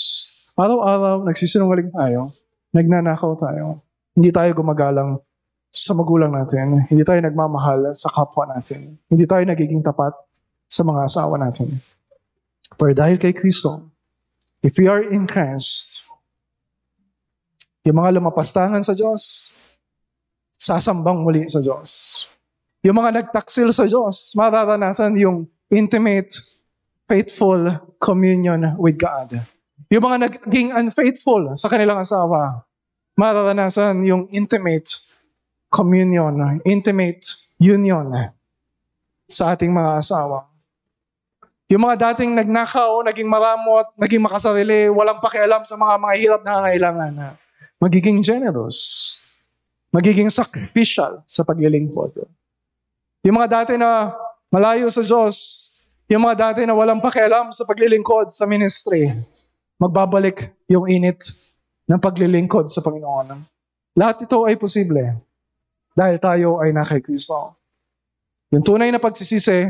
Speaker 1: Araw-araw nagsisinungaling tayo, nagnanakaw tayo. Hindi tayo gumagalang sa magulang natin. Hindi tayo nagmamahal sa kapwa natin. Hindi tayo nagiging tapat sa mga asawa natin. Pero dahil kay Kristo, if we are in Christ, yung mga lumapastangan sa Diyos, sasambang muli sa Diyos. Yung mga nagtaksil sa Diyos, mararanasan yung intimate, faithful communion with God. Yung mga naging unfaithful sa kanilang asawa, mararanasan yung intimate communion, intimate union sa ating mga asawa. Yung mga dating nagnakaw, naging maramot, naging makasarili, walang pakialam sa mga mga hirap na kailangan magiging generous, magiging sacrificial sa paglilingkod. Yung mga dati na malayo sa Diyos, yung mga dati na walang pakialam sa paglilingkod sa ministry, magbabalik yung init ng paglilingkod sa Panginoon. Lahat ito ay posible dahil tayo ay na kay Kristo. Yung tunay na pagsisisi,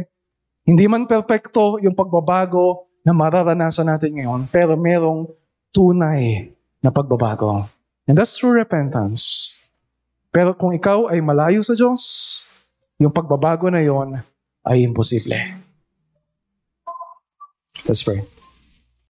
Speaker 1: hindi man perpekto yung pagbabago na mararanasan natin ngayon, pero merong tunay na pagbabago. And that's true repentance. Pero kung ikaw ay malayo sa Diyos, yung pagbabago na yon ay imposible. Let's pray.